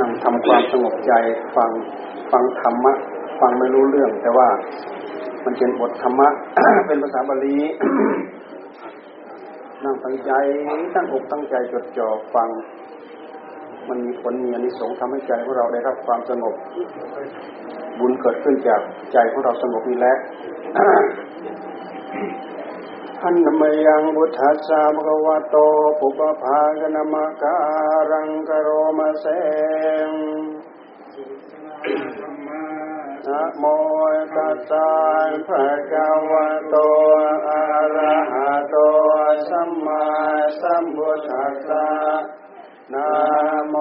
นั่งทำความสงบใจฟังฟังธรรมะ ฟังไม่รู้เรื่อง แต่ว่ามันเป็นบทธรรมะ เป็นภาษาบาลีนั่งตั้งใจตั้งอกตั้งใจจดจ่อฟัง มันมีผลมีอนิสงส์ทำให้ใจของเราได้รับความสงบ บุญเกิดขึ้นจากใจของเราสงบนี่แหละ อันมยังบุทธัสสะภะวะโตปุปภากนมการังกโรมะเสงนะโมตัสสะภะคะวะโตอะระหะโตสัมมาสัมพุทธัสสะนะโม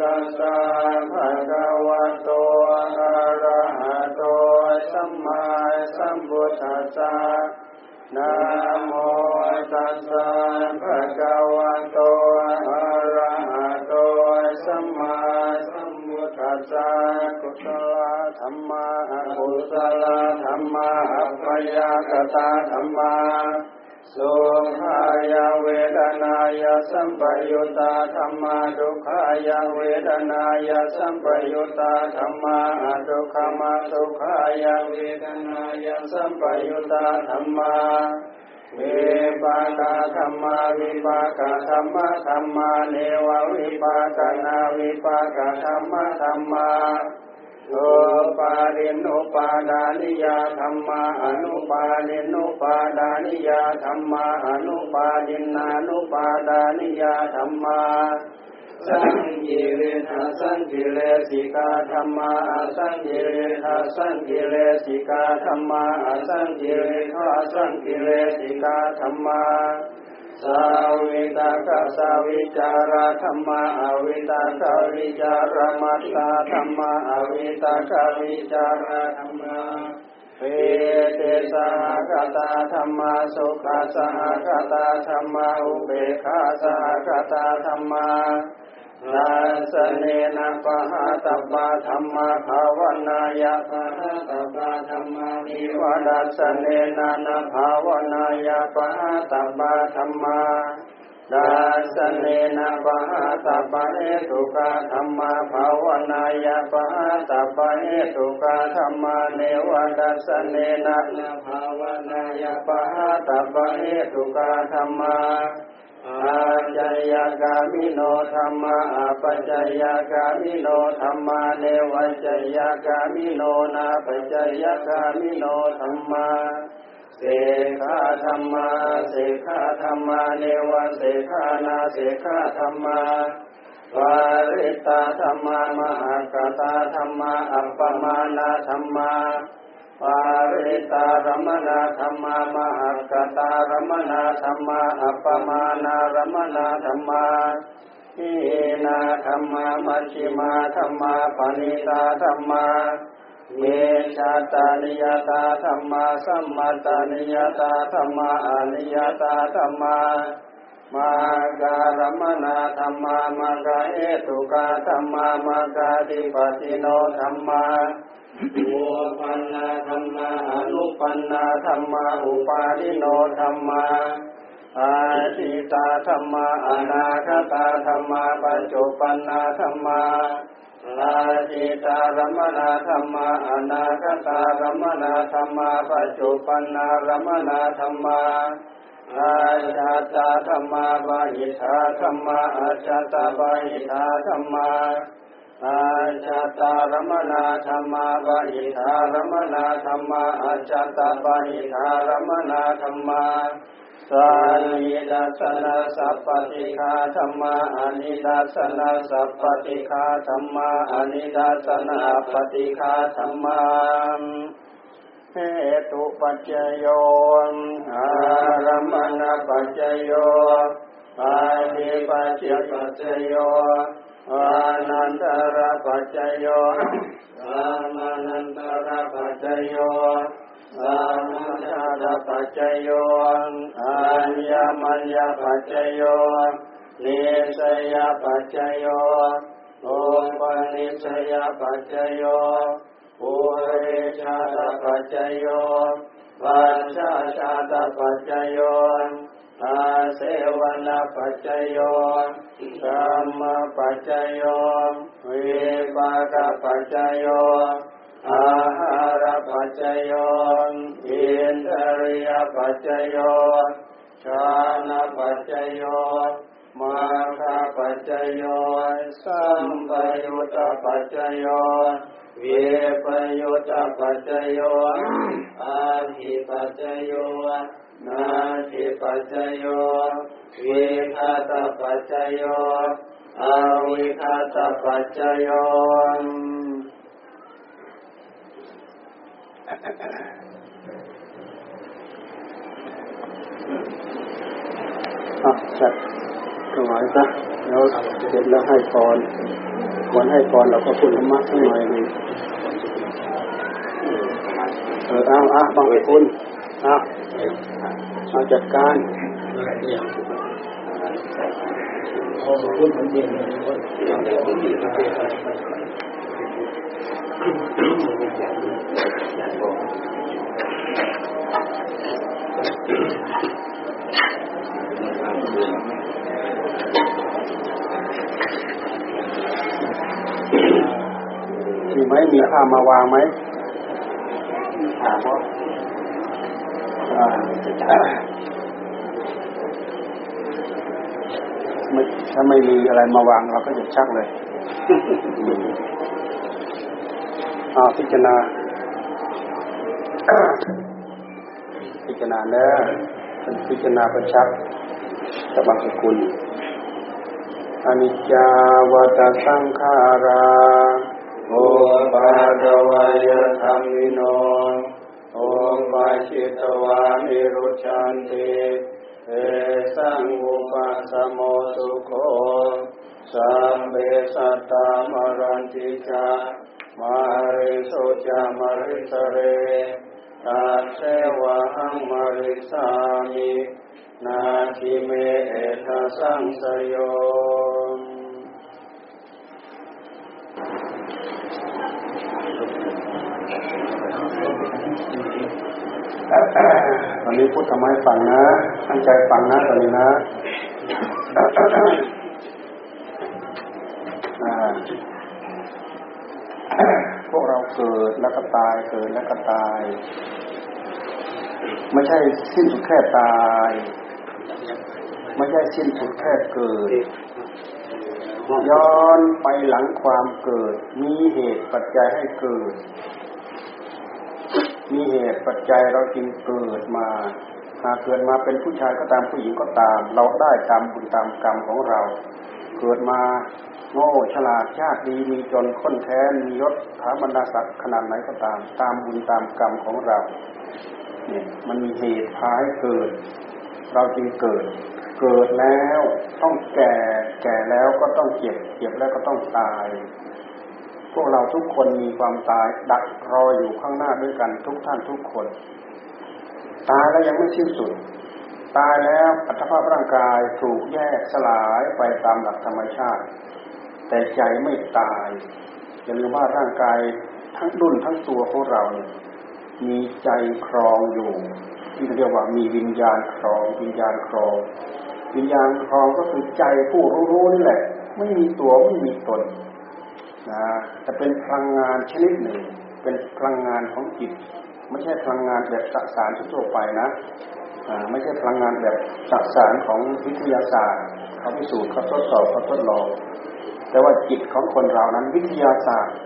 ตัสสะภะคะวะโตอะระหะโตสัมมาสัมพุทธัสสะนะ สสะภะคะวะโตอะระหะโตสัมมาสัมพุทธัสสะกุศลธรรมะอกุศลธรรมะอัปปยากตาธรรมะสุขายเวทนายสัมปยุตตาธรรมาดุขายเวทนายสัมปยุตตาธรรมาดุขมาสุขายเวทนายสัมปยุตตาธรรมา วิปากาธรรมาวิปากาธรรมะธรรมาเนววิปากานาวิปากาธรรมะธรรมาโอปารินุปาดานิยาธรรมาอนุปาลินุปาดานิยาธรรมาอนุปาลินานุปาดานิยาธรรมา สังกิริธาสังกิเลสิกาธรรมาสังกิริธาสังกิเลสิกาธรรมาสังกิริธาสังกิเลสิกาธรรมาสาวิตากสาวิจาราธรรมาอวิตากวิจารมัตตาธรรมาอวิตากวิจารธรรมาเปเตสหกตาธรรมาสุขสหกตาธรรมาอุเบขาสหกตาธรรมา นาสเนนะปะหาตบะธรรมาภาวนายะปะหาตบะธรรมานิวดัสเนนะนะภาวนายะปะหาตบะธรรมาดาสเนนะปะหาตบะเหตุกะธรรมาภาวนายะปะหาตบะเหตุกะธรรมาเนวดัสเนนะนะภาวนายะปะหาตบะเหตุกะธรรมา อาจยกามิโนธรรมาอาปัจจยกามิโนธรรมาเนวัจยกามิโนนาปัจจยกามิโนธรรมาเสขาธรรมาเสขาธรรมาเนวเสขานาเสขาธรรมาวาริตาธรรมามหากตาธรรมาอัปปมานาธรรมา ปาริตารมณธรรมามหักตารมณธรรมาอัปมานารมณธรรมาอินาธรรมามัชฌิมาธรรมาปณิตาธรรมาเมชาตานิยตาธรรมาสัมมาตานิยตาธรรมาอนิยตาธรรมามาการมณธรรมามากาเอตุกาธรรมามากาติปติโนธรรมา อุปันนาธรรมาอนุปันนาธรรมาอุปาทิโนธรรมาอาทิตาธรรมาอนาคตาธรรมาปัจจุปันนาธรรมาอาทิตารมณธรรมาอนาคตารมณธรรมาปัจจุปันนารมณธรรมาอาชาตาธรรมาบาหิทาธรรมาอาชาตาบาหิทาธรรมา อาชาตารมณธรรมาบาหิทารมณธรรมาอาชาตาบาหิทารมณธรรมาสานิดัสนาสัพปติคาธรรมาอานิดัสนาสัพปติคาธรรมาอานิดัสนาปฏิคาธรรมาเหตุปัจจโยอารมณปัจจโยปาณิปัจจปัจจโย อานันตระปัจจโยสามานันตระปัจจโยสามัญญาปัจจโยอัญญมัญญปัจจโยนิสยปัจจโยโอปนิสยปัจจโยปุเรชาตปัจจโยปัญชาชาตปัจจโย อาเสวนปัจจโยธรรมปัจจโยวิปากปัจจโยอาหารปัจจโยอินทริยปัจจโยชานปัจจโยมาคาปัจจโยสัมปยุตตปัจจโยเวปยุตตปัจจโยอาหิปัจจโย นาทิปัจจโยวิคาตปัจจโยอาวิคาตปัจจโยอะจัดถวายซะแล้วเสร็จแล้วให้พรวันให้พรเราก็พูดธรรมะสักหน่อยหนึ่งเออเอาอะบังคุณอะ เอาจัดการมีไหมมีข้ามาวางไหมอ่าไม่ ถ้าไม่มีอะไรมาวางเราก็จะชักเลยอาพิจารณา พิจารณาเนอะพิจารณาประชักตบังสกุลอนิจจาวัตสังขาราโอปาดวายธรรมิโนโอ ปาชิตวานิรุชันติเอสังอุปัสสโมสุโคสัมเบสัตตามรันติจามาริโสจามาริสเรตัสเสวะหังมาริสามินาทิเมเอทะสังสยมต อนนี้พูดทำไมฟังนะ ตั้งใจฟังนะตอนนี้นะพวกเราเกิดแล้วก็ตายเกิดแล้วก็ตาย ไม่ใช่สิ้นสุดแค่ตาย ไม่ใช่สิ้นสุดแค่เกิด ย้อนไปหลังความเกิด มีเหตุปัจจัยให้เกิด มีเหตุปัจจัยเราจึงเกิดมา หากเกิดมาเป็นผู้ชายก็ตามผู้หญิงก็ตาม เราได้ตามบุญตามกรรมของเรา เกิดมาโง่ฉลาดชาติดีมีจนค้นแค้นมียศถาบรรดาศักดิ์ขนาดไหนก็ตาม ตามบุญตามกรรมของเราเนี่ยมันมีเหตุพาให้เกิด เราจึงเกิด เกิดแล้วต้องแก่แก่แล้วก็ต้องเจ็บเจ็บแล้วก็ต้องตาย พวกเราทุกคนมีความตายดักรออยู่ข้างหน้าด้วยกันทุกท่านทุกคน ตายแล้วยังไม่สิ้นสุด ตายแล้วอัตภาพร่างกายถูกแยกสลายไปตามหลักธรรมชาติ แต่ใจไม่ตายอย่าลืมว่าร่างกายทั้งดุนทั้งตัวของเราเนี่ยมีใจครองอยู่ที่เรียกว่ามีวิญญาณครอง วิญญาณครอง วิญญาณครองก็คือใจผู้รู้นี่แหละ ไม่มีตัวไม่มีตน นะแต่เป็นพลังงานชนิดหนึ่ง เป็นพลังงานของจิต ไม่ใช่พลังงานแบบสสารทั่วไปนะไม่ใช่พลังงานแบบสสารของวิทยาศาสตร์เขาพิสูจน์เขาทดสอบเขาทดลอง แต่ว่าจิตของคนเรานั้นวิทยาศาสตร์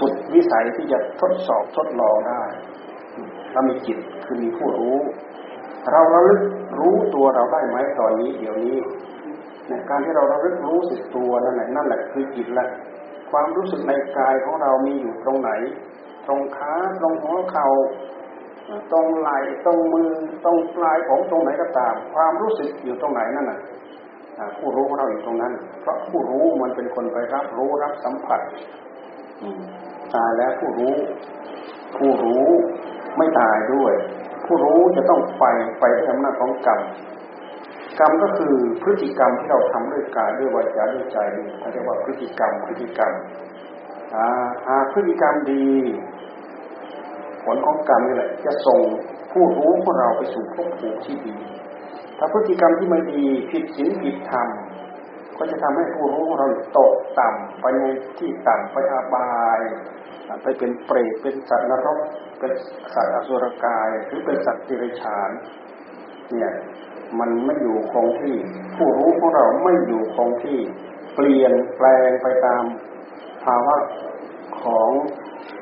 สุดวิสัยที่จะทดสอบทดลองได้เรามีจิตคือมีผู้รู้ เราระลึกรู้ตัวเราได้ไหมตอนนี้ เดี๋ยวนี้ในการที่เราระลึกรู้สึกตัวนั่นแหละนั่นแหละคือจิตแหละ ความรู้สึกในกายของเรามีอยู่ตรงไหน ตรงขาตรงหัวเข่าตรงไหล่ตรงมือตรงปลายของตรงไหนก็ตาม ความรู้สึกอยู่ตรงไหนนั่นน่ะผู้รู้ของเราอยู่ตรงนั้น เพราะผู้รู้มันเป็นคนไปรับรู้รับสัมผัสตายแล้วผู้รู้ ผู้รู้ไม่ตายด้วย ผู้รู้จะต้องไปไปด้วยอำนาจของกรรม กรรมก็คือพฤติกรรมที่เราทำด้วยกายด้วยวาจาด้วยใจเขาเรียกว่าพฤติกรรมพฤติกรรมหากพฤติกรรมดี ผลของกรรมนี่แหละ จะส่งผู้รู้ของเราไปสู่ภพภูมิที่ดี ถ้าพฤติกรรมที่ไม่ดีผิดศีลผิดธรรมก็จะทำให้ผู้รู้ของเราตกต่ำไปในที่ต่ำไปอาบายไปเป็นเปรตเป็นสัตว์นรกเป็นสัตว์อสุรกาย หรือเป็นสัตว์ดิรกชันเนี่ย มันไม่อยู่คงที่ ผู้รู้ของเราไม่อยู่คงที่ เปลี่ยนแปลงไปตามภาวะของ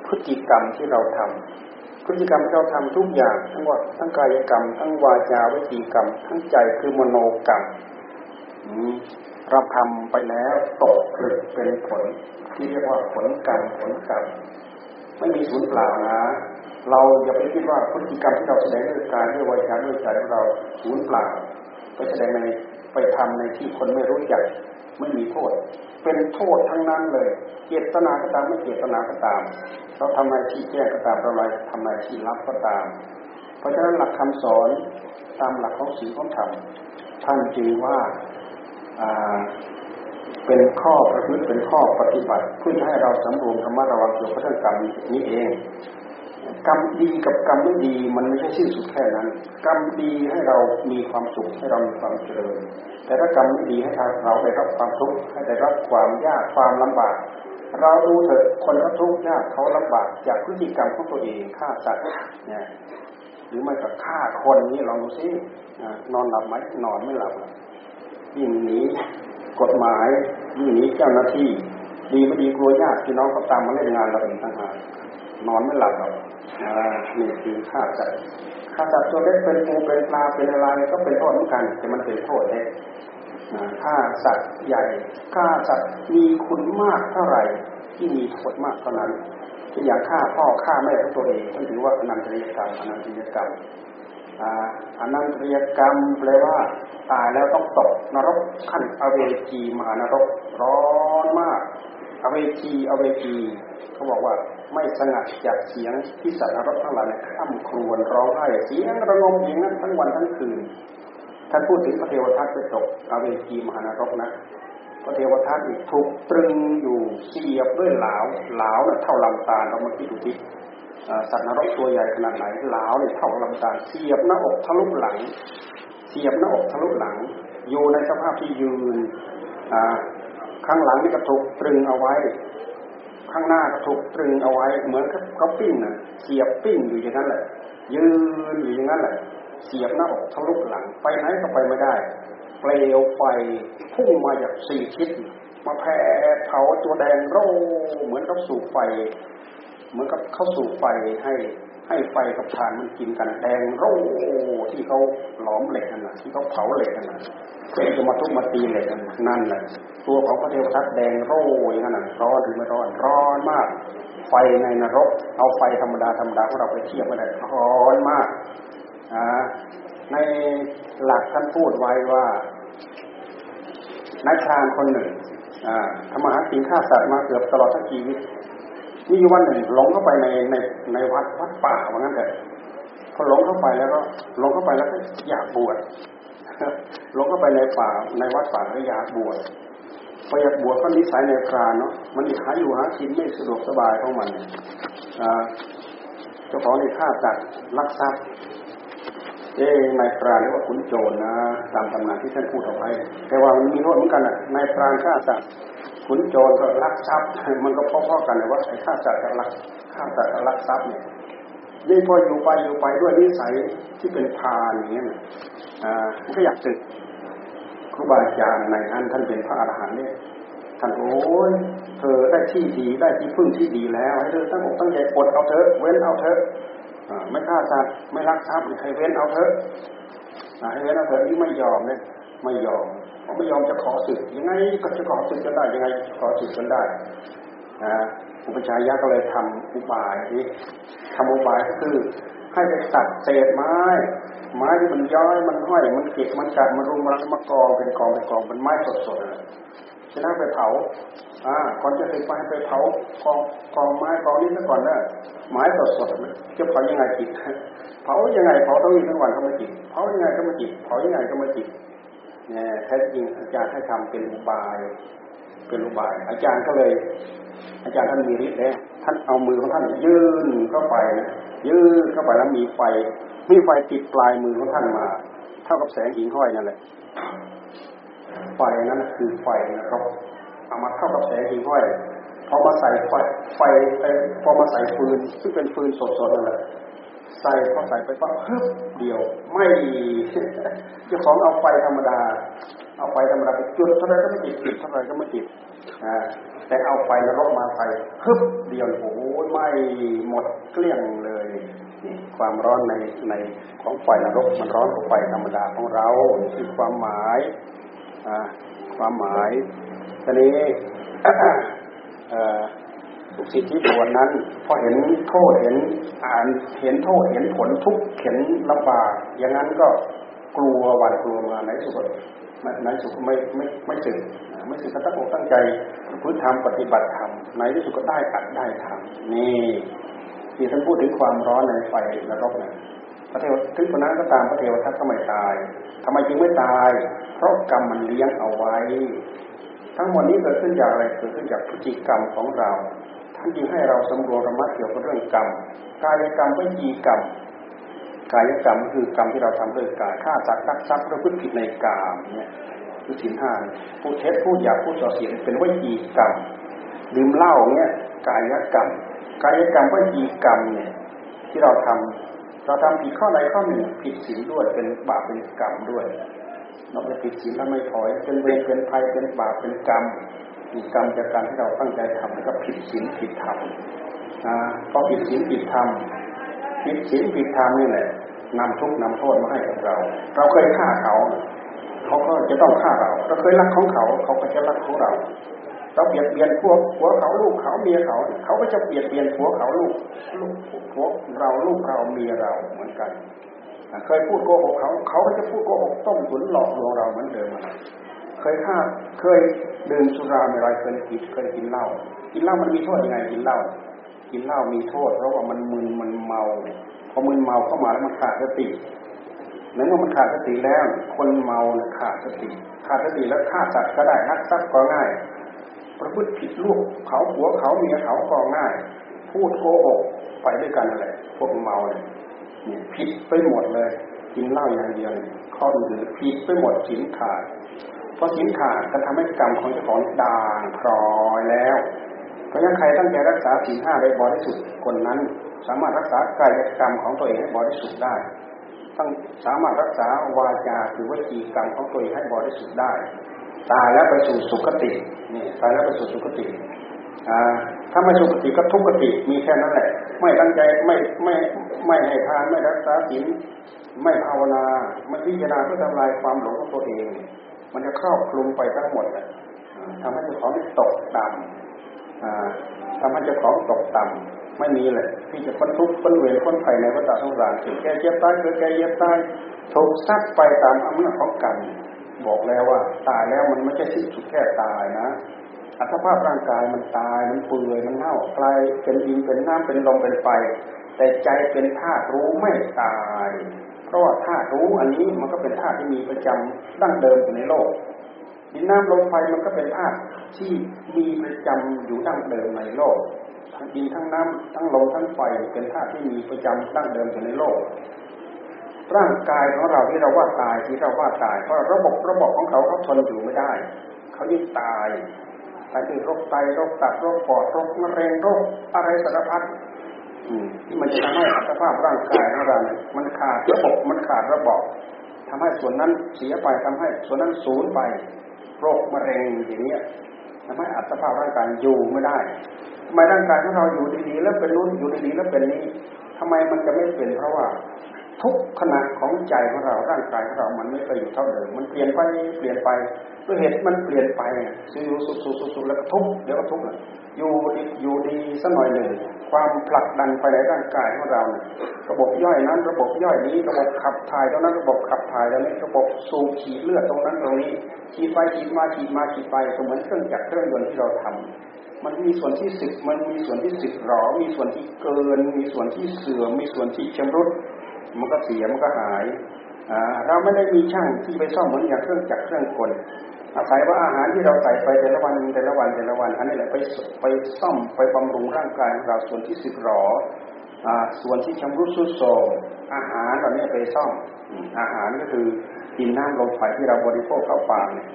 พฤติกรรมที่เราทำพฤติกรรมที่เราทำทุกอย่างทั้งว่าทั้งกายกรรม ทั้งวาจาวิจีกรรม ทั้งใจคือมโนกรรมเราทำไปแล้วตกผลึกเป็นผล ที่เรียกว่าผลกรรมผลกรรมไม่มีสูญเปล่านะ เราอย่าไปคิดว่าพฤติกรรมที่เราแสดงด้วยการด้วยวาจาด้วยใจของเราสูญเปล่าไปแสดงในไปทำในที่คนไม่รู้จักไม่มีโทษ เป็นโทษทั้งนั้นเลยเจตนาก็ตามไม่เจตนาก็ตาม เราทำอะไรที่แก้ก็ตามเราทำอะไรที่รับก็ตาม เพราะฉะนั้นหลักคำสอนตามหลักของศีลของธรรมท่านจึงว่าเป็นข้อประพฤติเป็นข้อปฏิบัติเพื่อให้เราสำรวมธรรมะระวังเกี่ยวกับเรื่องกรรมนี้เอง กรรมดีกับกรรมไม่ดีมันไม่ใช่สิ้นสุดแค่นั้น กรรมดีให้เรามีความสุขให้เรามีความเจริญ แต่ถ้ากรรมไม่ดีให้เราได้รับความทุกข์ให้ได้รับความยากความลำบาก เราดูเถอะคนเขาทุกข์ยากเขาลำบากจากพฤติกรรมของตัวเองฆ่าสัตว์เนี่ยหรือไม่ก็ฆ่าคนนี่ลองดูซินอนหลับไหมนอนไม่หลับยิ่งหนีกฎหมายยิ่งหนีเจ้าหน้าที่ ดีไม่ดีกลัวญาติพี่น้องเขาตามมาเล่นงานเราอีกต่างหากนอนไม่หลับหรอก นี่คือฆ่าสัตว์ฆ่าสัตว์ตัวเล็กเป็นปูเป็นปลาเป็นอะไรก็เป็นโทษเหมือนกัน แต่มันเป็นโทษเล็กฆ่าสัตว์ใหญ่ฆ่าสัตว์มีคุณมากเท่าไหร่ที่มีโทษมากเท่านั้นอย่ากฆ่าพ่อฆ่าแม่ของตัวเองท่านถือว่าอนันตริยกรรมอนันตริยกรรมอนันตริยกรรมแปลว่า ตายแล้วต้องตกนรกขั้นอเวจีมหานรกร้อนมาก อเวจีอเวจีเขาบอกว่า ไม่สงัดจากเสียงที่สัตว์นรกทั้งหลายข้ามครวญร้องไห้เสียงระงมอย่างนั้นทั้งวันทั้งคืนท่านพูดถึงพระเทวทัตไปตกอเวจีมหานรกนะพระเทวทัตถูกตรึงอยู่เสียบด้วยเหลาเหลาเนี่ยเท่าลำตาเรามาคิดดูที่สัตว์นรกตัวใหญ่ขนาดไหนเหลาเนี่ยเท่าลำตาเสียบหน้าอกทะลุหลัง เสียบหน้าอกทะลุหลัง อยู่ในสภาพที่ยืนข้างหลังนี่ก็ถูกตรึงเอาไว้ ข้างหน้าก็ถูกตรึงเอาไว้ เหมือนกับเขาปิ้งน่ะเสียบปิ้งอยู่อย่างนั้นแหละ ยืนอยู่อย่างนั้นแหละ เสียบหน้าอกทะลุหลังไปไหนก็ไปไม่ได้เปลวไฟพุ่งมาจากสี่ทิศมาแผ่เผาตัวแดงโร่เหมือนกับสูบไฟ เหมือนกับเข้าสู่ไฟให้ ให้ไฟกับถ่านมันกินกันแดงโร่ที่เขาหลอมเหล็กกันนะที่เขาเผาเหล็กกันนะเป็นจะมาทุบมาตีเหล็กกันนั่นแหละตัวของพระเทวทัตแดงโร่อย่างนั้นร้อนหรือไม่ร้อนร้อนมาก ไฟในนรก เอาไฟธรรมดาธรรมดาของเราไปเทียบไม่ได้ร้อนมากอ่าในหลักท่านพูดไว้ว่านายพรานคนหนึ่งทำมาหากินฆ่าสัตว์มาเกือบตลอดทั้งชีวิต มีวันหนึ่งหลงเข้าไปในในในวัดวัดป่าว่างั้นแต่พอหลงเข้าไปแล้วก็หลงเข้าไปแล้วก็อยากบวชหลงเข้าไปในป่าในวัดป่าก็อยากบวชพออยากบวชก็นิสัยในพรานเนาะมันหาอยู่หากินไม่สะดวกสบายของมันเจ้าของในฆ่าจัดลักทรัพย์เอ้นายพรานเรียกว่าขุนโจรนะตามตำนานที่ท่านพูดเอาไว้แต่ว่ามันมีโทษเหมือนกันอะนายพรานฆ่าจัด ขุนโจรก็ลักทรัพย์ มันก็พ่อๆกันเลยว่าไอ้ฆ่าสัตว์กับลักฆ่าสัตว์กับลักทรัพย์เนี่ยยิ่งพออยู่ไปอยู่ไปด้วยนิสัยที่เป็นพาอย่างเงี้ยอ่ามันก็อยากตึกครูบาอาจารย์ในท่านท่านเป็นพระอรหันต์เนี่ยท่านโอ้ยเธอได้ที่ดีได้ที่พึ่งที่ดีแล้วให้เธอตั้งอกตั้งใจอดเอาเถอะเว้นเอาเถอะไม่ฆ่าสัตว์ไม่ลักทรัพย์ให้เว้นเอาเถอะให้เว้นเอาเถอะนี่ไม่ยอมเนี่ยไม่ยอม ไม่ยอมจะขอสึกยังไงก็จะขอสึกกันได้ยังไงขอสึกกันได้นะอุปชัยยะก็เลยทำอุบายนี้ทำอุบายก็คือ ให้ไปตัดเศษไม้ ไม้ที่มันย้อยมันห้อยมันเก็บมันกัดมันรุมมันมากองเป็นกองเป็นกองเป็นไม้สดๆฉะนั้นไปเผาอ่าก่อนจะไปไปเผากองกองไม้กองนี้ซะก่อนนะไม้สดๆจะเผายังไงจิตเผายังไงเผาต้องมีทั้งวันก็ไม่จิตเผายังไงก็ไม่จิตเผายังไงก็ไม่จิต แท้จริงอาจารย์ให้ทำเป็นอุบาย เป็นอุบาย อาจารย์ก็เลย อาจารย์ท่านมีฤทธิ์แล้วท่านเอามือของท่านยื่นเข้าไปนะยื่นเข้าไปแล้วมีไฟมีไฟติดปลายมือของท่านมา เท่ากับแสงหิ่งห้อยนั่นแหละไฟนั้นคือไฟนะครับเอามาเท่ากับแสงหิ่งห้อยพอมาใส่ไฟไฟพอมาใส่ฟืนซึ่งเป็นฟืนสดๆนั่นแหละ ใส่พอใส่ไปปั๊บฮึบเดียว ไม่เจ้าของเอาไฟธรรมดา เอาไฟธรรมดาไปจุดเท่าไรก็ไม่ติดจุดเท่าไรก็ไม่ติดนะแต่เอาไฟนรกมาใส่ฮึบเดียวโอ้โหไม่หมดเกลี้ยงเลยความร้อนในในของไฟนรกมันร้อนกว่าไฟธรรมดาของเราคือความหมายความหมายทีนี้ สุสิทธิบวชนั้นพอเห็นโทษเห็นอ่านเห็นโทษเห็นผลทุกเข็นลำบากอย่างนั้นก็กลัววันกลัวมาในสุดในสุดไม่ไม่ไม่สึกไม่สึกตั้งอกตั้งใจพื้นธรรมปฏิบัติธรรมในที่สุดก็ได้อัดได้ทำนี่ที่ท่านพูดถึงความร้อนในไฟนรกนะพระเทวถึงคนนั้นก็ตามพระเทวทัตทำไม่ตายทำไมจึงไม่ตาย เพราะกรรมมันเลี้ยงเอาไว้ ทั้งหมดนี้เกิดขึ้นจากอะไรเกิดขึ้นจากพฤติกรรมของเรา ท่านจึงให้เราสำรวมระมัดเกี่ยวกับเรื่องกรรมกายกรรมวิจีกรรมกายกรรมคือกรรมที่เราทำด้วยกายฆ่าสัตว์รักทรัพย์ประพฤติผิดในกามเนี่ยคือสินห้าพูดเท็จพูดหยาบพูดส่อเสียดเป็นวิจีกรรมดื่มเหล้าเนี่ยกายกรรมกายกรรมวิจีกรรมเนี่ยที่เราทำเราทำผิดข้อใดข้อหนึ่งผิดศีลด้วยเป็นบาปเป็นกรรมด้วยนอกจากผิดศีลแล้วไม่ถอยเป็นเวรเป็นภัยเป็นบาปเป็นกรรม กรรมจากการที่เราตั้งใจทำแล้วก็ผิดศีลผิดธรรมนะพอผิดศีลผิดธรรมผิดศีลผิดธรรมนี่แหละนำทุกนำโทษมาให้กับเรา เราเคยฆ่าเขาเขาก็จะต้องฆ่าเรา เราเคยรักของเขาเขาก็จะรักของเรา เราเบียดเบียนพวกผัวเขาลูกเขาเมียเขา เขาก็จะเบียดเบียนผัวเขาลูกลูกผัวเราลูกเราเมียเราเหมือนกัน เคยพูดโกหกเขา เขาก็จะพูดโกหกต้มตุ๋นหลอกลวงเราเหมือนเดิม เคยฆ่าเคยดื่มสุราไม่ไรเคยกินเคยกินเหล้ากินเหล้ามันมีโทษยังไงกินเหล้ากินเหล้ามีโทษ เพราะว่ามันมึนมันเมาพอมึนเมาเข้ามาแล้วมันขาดสติในเมื่อมันขาดสติแล้ว คนเมาเนี่ยขาดสติ ขาดสติแล้วฆ่าสัตว์ก็ได้นักทรัพย์ก็ง่าย ประพฤติผิดลูกเขาหัวเขาเมียเขาก็ง่าย พูดโกหกไปด้วยกันอะไรพวกเมาเนี่ยผิดไปหมดเลย กินเหล้าอย่างเดียวข้ออื่นผิดไปหมดสินขาด เพราะสินขาดก็ทำให้กรรมของเจ้าของด่างพร้อยแล้ว เพราะฉะนั้นใครตั้งใจรักษาสินห้าได้บริสุทธิ์คนนั้น สามารถรักษากายกรรมของตัวเองให้บริสุทธิ์ได้ต้องสามารถรักษาวาจาหรือวิจีกรรมของตัวเองให้บริสุทธิ์ได้ ตายแล้วไปสู่สุคตินี่ตายแล้วไปสู่สุคติถ้าไม่สุคติก็ทุกติมีแค่นั้นแหละ ไม่ตั้งใจไม่ไม่ไม่ให้ทานไม่รักษาศีลไม่ภาวนาไม่พิจารณาเพื่อทำลายความหลงของตัวเอง มันจะครอบคลุมไปทั้งหมดทำให้เจ้าของตกต่ำทำให้เจ้าของตกต่ำไม่มีเลยที่จะพ้นทุกข์พ้นเวรพ้นภัยในวัฏสงสารถึงแก่เจ็บตายเกิดแก่เย็บตายถูกซัดไปตามอำนาจของกรรมบอกแล้วว่า ตายแล้วมันไม่ใช่สิ้นสุดแค่ตายนะอัตภาพร่างกายมันตายมันเปื่อยมันเน่ากลายเป็นดินเป็นน้ำเป็นลมเป็นไฟแต่ใจเป็นธาตุรู้ไม่ตาย ราะว่าธาตุรู้อันนี้มันก็เป็นธาตุที่มีประจำดั้งเดิมอยู่ในโลกดินน้ำลมไฟมันก็เป็นธาตุที่มีประจำอยู่ดั้งเดิมในโลก ทั้งดินทั้งน้ำทั้งลมทั้งไฟเป็นธาตุที่มีประจำดั้งเดิมอยู่ในโลก ร่างกายของเราที่เราว่าตายที่เราว่าตายเพราะระบบระบบของเขาเขาทนอยู่ไม่ได้ เขายิ่งตายตายด้วยโรคไตโรคตับโรคปอดโรคมะเร็งโรคอะไรสารพัด ที่มันจะทำให้สภาพร่างกายของเราเนี่ยมันขาดระบบมันขาดระบบทำให้ส่วนนั้นเสียไปทำให้ส่วนนั้นสูญไป โรคมะเร็งอย่างเนี้ยทำให้อัตภาพร่างกายอยู่ไม่ได้ทำไมร่างกายของเราอยู่ดีๆแล้วเป็นนู้นอยู่ดีๆแล้วเป็นนี้ทำไมมันจะไม่เป็นเพราะว่า ทุกขณะของใจของเราร่างกายของเรามันไม่เคยอยู่เท่าเดิมมันเปลี่ยนไปเปลี่ยนไป ด้วยเหตุมันเปลี่ยนไปสู่สุดสุดสุดแล้วก็ทุกเดี๋ยวก็ทุกอยู่ดีอยู่ดีสักหน่อยหนึ่งความผลักดันไปในร่างกายของเราระบบย่อยนั้น ระบบย่อยนี้ระบบขับถ่ายตรงนั้นระบบขับถ่ายตรงนี้ระบบสูบฉีดเลือดตรงนั้นตรงนี้ฉีดไปฉีดมาฉีดมาฉีดไปก็เหมือนเครื่องจักรเครื่องยนต์ที่เราทำมันมีส่วนที่สึกมันมีส่วนที่สึกหรอ มีส่วนที่เกิน มีส่วนที่เสื่อมมีส่วนที่ชำรุด มันก็เสียมันก็หายเราไม่ได้มีช่างที่ไปซ่อมเหมือนอย่างเครื่องจักรเครื่องกล อาศัยว่าอาหารที่เราใส่ไปแต่ละวันแต่ละวันแต่ละวัน อันนี้แหละไปไปซ่อมไปบำรุงร่างกายของเราส่วนที่สึกหรอส่วนที่ชำรุดสุดโทรมอาหารเหล่านี้ไปซ่อมอาหารก็คือดินน้ำลมไฟที่เราบริโภคเข้าปากเนี่ย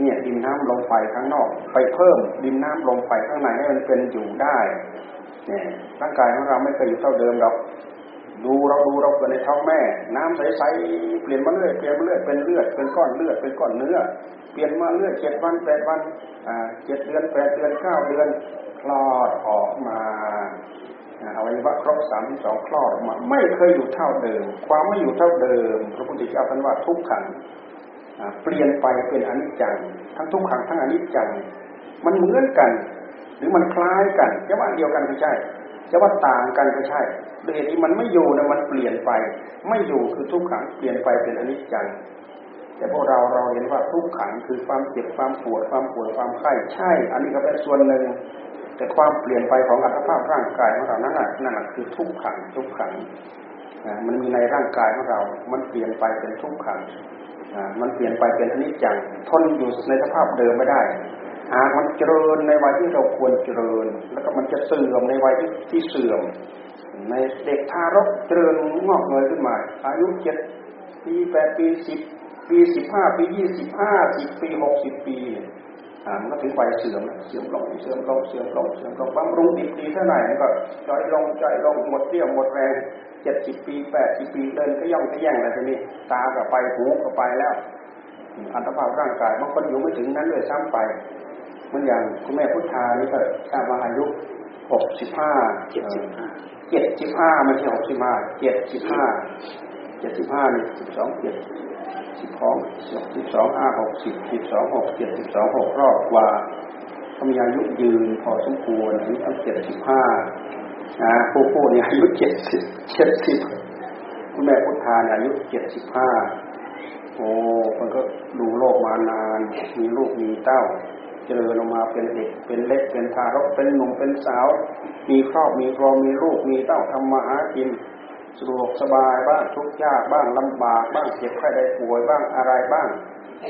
เนี่ยดินน้ำลมไฟข้างนอก ไปเพิ่มดินน้ำลมไฟข้างในให้มันเป็นอยู่ได้เนี่ยร่างกายของเราไม่เคยอยู่เท่าเดิมหรอกดูเราดูเราเกิดในท้องแม่ น้ำใสๆเปลี่ยนมาเรื่อยเปลี่ยนมาเรื่อยเป็นเลือดเป็นก้อนเลือดเป็นก้อนเนื้อ ปลี่ยนมาเรื่อยเจ็ดวันแปดวันเจ็ดเดือนแปดเดือนเก้าเดือนคลอดออกมาอวัยวะครบสามสองคลอดออกมา ไม่เคยอยู่เท่าเดิม ความไม่อยู่เท่าเดิม พระพุทธเจ้าท่านว่าทุกขังเปลี่ยนไปเป็นอนิจจังทั้งทุกขังทั้งอนิจจังมันเหมือนกัน หรือมันคล้ายกันจะว่าเดียวกันก็ใช่จะว่าต่างกันก็ใช่โดยเหตุที่มันไม่อยู่นะมันเปลี่ยนไป ไม่อยู่คือทุกขังเปลี่ยนไปเป็นอนิจจัง แต่พวกเราเราเห็นว่าทุกขังคือความเจ็บความปวดความปวดความไข้ใช่ อันนี้ก็เป็นส่วนหนึ่ง แต่ความเปลี่ยนไปของอัตภาพร่างกายของเรานั้นนั่นคือทุกขังทุกขังมันมีในร่างกายของเรา มันเปลี่ยนไปเป็นทุกขังมันเปลี่ยนไปเป็นอนิจจังทนอยู่ในสภาพเดิมไม่ได้หากมันเจริญในวัยที่เราควรเจริญ แล้วก็มันจะเสื่อมในวัยที่ที่เสื่อม ในเด็กทารกเจริญงอกเงยขึ้นมา อายุเจ็ดปีแปดปีสิบ ปีสิบห้าปียี่สิบห้าสิบปีหกสิบปีมันก็ถึงวัยเสื่อมเสื่อมลงเสื่อมลงเสื่อมลงเสื่อมลงบำรุงดีดีเท่าไหร่ก็จ่อยลงจ่อยลงหมดเรี่ยวหมดแรงเจ็ดสิบปีแปดสิบปีเดินก็ย่องก็แย่งอะไรทีนี้ตาก็ไปหูก็ไปแล้ว อัตภาพร่างกายบางคนอยู่ไม่ถึงนั้นเลยซ้ำไปมันอย่างคุณแม่พุทธานี่ก็ทราบว่าอายุหกสิบห้าเจ็ดสิบห้าเจ็ดสิบห้าไม่ใช่หกสิบห้าเจ็ดสิบห้าเจ็ดสิบห้านี่สิบสองเจ็ด สิบสองสิบสองห้าหกสิบสิบสองหกเจ็ดสิบสองหกรอบกว่าเขามีอายุยืนพอสมควรอายุตั้งเจ็ดสิบห้านะผู้ผู้เนี่ยอายุเจ็ดสิบเจ็ดสิบคุณแม่พุทธาเนี่ยอายุเจ็ดสิบห้าโอ้มันก็ดูโลกมานาน มีลูกมีเต้า เจริญออกมาเป็นเด็ก เป็นเล็ก เป็นทารก เป็นหนุ่ม เป็นสาว มีครอบ มีครองมีลูก มีเต้าทำมาหากิน สะดวกสบายบ้างทุกข์ยากบ้างลำบากบ้างเจ็บไข้ได้ป่วยบ้างอะไรบ้าง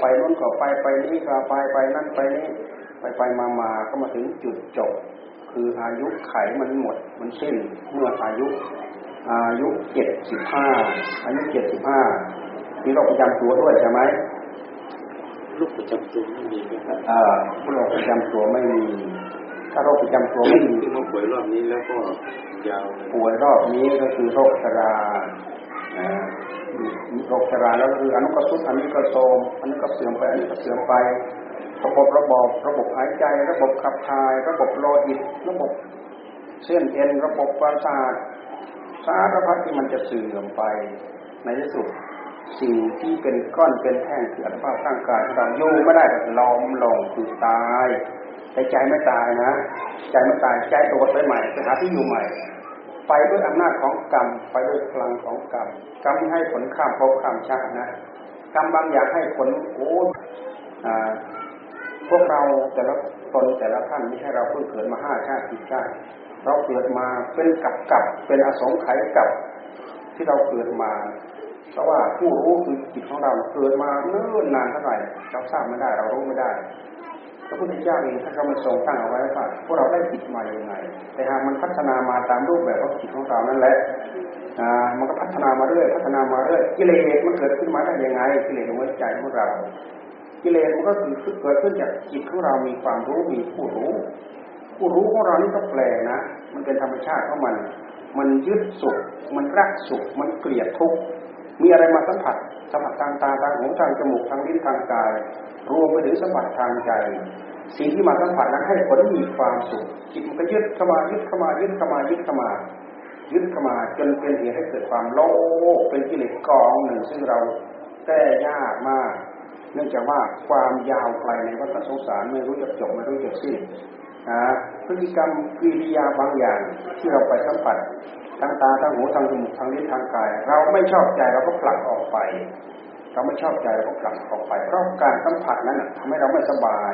ไปนู้นก็ไปไปนี้ก็ไปไปนั่นไปนี้ไปไปมามาก็มาถึงจุดจบ คืออายุไขมันหมดมันสิ้นเมื่ออายุ อายุเจ็ดสิบห้าอายุเจ็ดสิบห้ามีโรคประจำตัวด้วยใช่ไหมโรคประจำตัวไม่มีครับอ่าโรคประจำตัวไม่มี ถ้าโรคประจำตัวไม่มีที่มาป่วยรอบนี้แล้วก็ยาวป่วยรอบนี้ก็คือโรคชราโรคชราแล้วคืออนุกสุทอันนี้ก็โทมอันนี้ก็เสื่อมไปอันนี้ก็เสื่อมไประบบระบบระบบหายใจ ระบบขับถ่าย ระบบโลหิต ระบบเส้นเอ็นระบบประสาทสารพัดที่มันจะเสื่อมไปในที่สุดสิ่งที่เป็นก้อนเป็นแท่งคืออัตภาพร่างกายเราอยู่ไม่ได้ล้มลงคือตาย แต่ใจไม่ตายนะ ใจไม่ตายใจตัวไปใหม่ไปหาที่อยู่ใหม่ ไปด้วยอำนาจของกรรม ไปด้วยพลังของกรรมกรรมที่ให้ผลข้ามภพข้ามชาตินะกรรมบางอย่างให้ผลโอ้พวกเราแต่ละตนแต่ละท่านไม่ใช่เราเพิ่งเกิดมาห้าชาติสิบชาติเราเกิดมาเป็นกับกับเป็นอสงไขยกับที่เราเกิดมาเพราะว่าผู้รู้คือจิตของเราเกิดมาเนิ่นนานเท่าไหร่เราทราบไม่ได้เรารู้ไม่ได้ พระพุทธเจ้าเองท่านก็มาทรงตั้งเอาไว้ว่าพวกเราได้จิตมาอย่างไง แต่หากมันพัฒนามาตามรูปแบบของจิตของเรานั่นแหละมันก็พัฒนามาเรื่อยพัฒนามาเรื่อยกิเลสมันเกิดขึ้นมาได้ยังไงกิเลสในหัวใจของเรากิเลสมันก็คือเกิดขึ้นจากจิตของเรามีความรู้มีผู้รู้ ผู้รู้ของเรานี่ก็แปลนะ มันเป็นธรรมชาติของมัน มันยึดสุข มันรักสุข มันเกลียดทุกข์ มีอะไรมาสัมผัสสัมผัสทางตาทางหูทางจมูกทางลิ้นทางกาย รวมไปถึงสัมผัสทางใจ สิ่งที่มาสัมผัสนั้นให้ผลมีความสุขจิตมันก็ยึดเข้ามายึดเข้ามายึดเข้ามายึดเข้ามายึดเข้ามาจนเป็นเหตุให้เกิดความโลภเป็นกิเลสกองหนึ่งซึ่งเราแก้ยากมาก เนื่องจากว่าความยาวไกลในวัฏสงสารไม่รู้จักจบไม่รู้จักสิ้นพฤติกรรมกิริยาบางอย่างที่เราไปสัมผัส ทั้งตาทั้งหูทั้งจมูกทั้งลิ้นทั้งกาย เราไม่ชอบใจเราก็ผลักออกไป เราไม่ชอบใจเราก็ผลักออกไป เพราะการสัมผัสนั้นทำให้เราไม่สบาย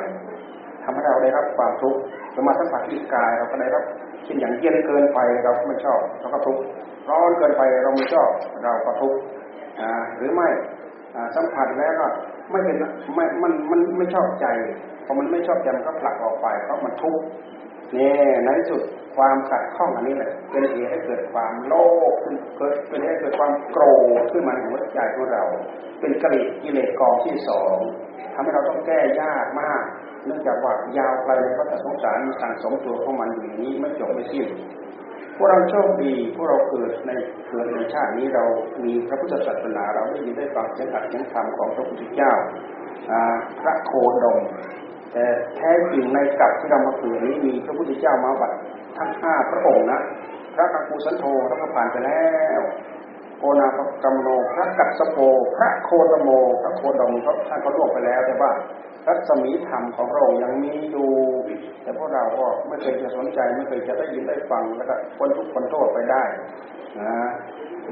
ทำให้เราได้รับความทุกข์เรามาสัมผัสที่กายเราก็ได้รับเช่นอย่างเย็นเกินไปเราไม่ชอบเราก็ทุกข์ร้อนเกินไปเราไม่ชอบเราก็ทุกข์หรือไม่สัมผัสแล้วก็ไม่เป็นไม่มันมันไม่ชอบใจพอมันไม่ชอบใจมันก็ผลักออกไปเพราะมันทุกข์ นี่ในสุดความขัดข้องอันนี้แหละ เป็นเหตุให้เกิดความโลภขึ้นเกิดเป็นเหตุให้เกิดความโกรธขึ้นมาในหัวใจของเรา เป็นกริกิเลสกองที่สองทำให้เราต้องแก้ยากมาก เนื่องจากว่ายาวไปในพระสงสารมันสั่งสมตัวของมันอยู่นี้ไม่จบไม่สิ้นพวกเราโชคดีพวกเราเกิดในเกิดในชาตินี้เรามีพระพุทธศาสนาเราได้ยินได้ฟังเสียงอัดเสียงธรรมของพระพุทธเจ้าพระโคดม แต่แท้จริงในกับที่เรามาเกิดนี้มีพระพุทธเจ้ามาบัดทั้งห้าพระองค์นะพระกังคูสันโธพระผ่านไปแล้วโกนาภกัมโนพระกัสโปพระโคตโม พระโคดมเขาท่านก็ล่วงไปแล้วแต่ว่ารัศมีธรรมของพระองค์ยังมีอยู่ แต่พวกเราก็ไม่เคยจะสนใจไม่เคยจะได้ยินได้ฟังแล้วก็คนทุกคนโทษไปได้นะ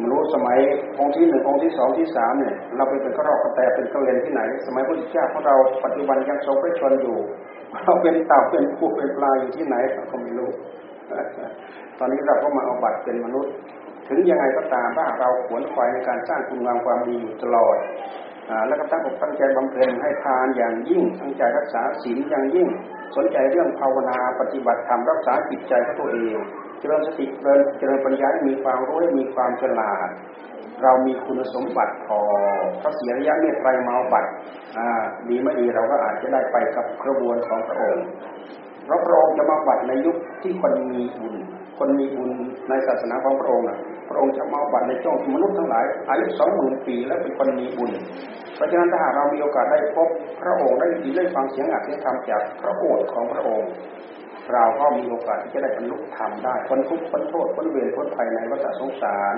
มรู้สมัยองค์ที่หนึ่งองค์ที่สองที่สามเนี่ยเราไปเป็นกระรอกกระแตเป็นกระเลนที่ไหน สมัยพระพุทธเจ้าของเราปัจจุบันยังทรงพระชนอยู่เราเป็นเต่าเป็นผู้เป็นปลาอยู่ที่ไหนเราก็ไม่รู้ตอนนี้เราก็มาเอาบัตรเป็นมนุษย์ ถึงยังไงก็ตามถ้าเราขวนขวายในการสร้างคุณงามความดีอยู่ตลอดแล้วก็ตั้งอกตั้งใจบำเพ็ญให้ทานอย่างยิ่งตั้งใจรักษาศีลอย่างยิ่ง สนใจเรื่องภาวนาปฏิบัติธรรมรักษาจิตใจของตัวเอง เจริญสติเจริญเจริญปัญญามีความรู้มีความฉลาด เรามีคุณสมบัติพอพระเสียระยะเมตไตรมาบัตดีไม่ดีเราก็อาจจะได้ไปกับกระบวนของพระองค์พระองค์จะมาบัตในยุคที่คนมีบุญ คนมีบุญในศาสนาของพระองค์พระองค์จะมาบัตในช่วงมนุษย์ทั้งหลายอายุสองหมื่นปีแล้วเป็นคนมีบุญ เพราะฉะนั้นถ้าเรามีโอกาสได้พบพระองค์ได้ดีได้ฟังเสียงอัดเสียงธรรมจากพระโอษฐ์ของพระองค์ เราก็มีโอกาสที่จะได้บรรลุธรรมได้พ้นทุกข์พ้นโทษพ้นเวรพ้นภัยในวัฏสงสาร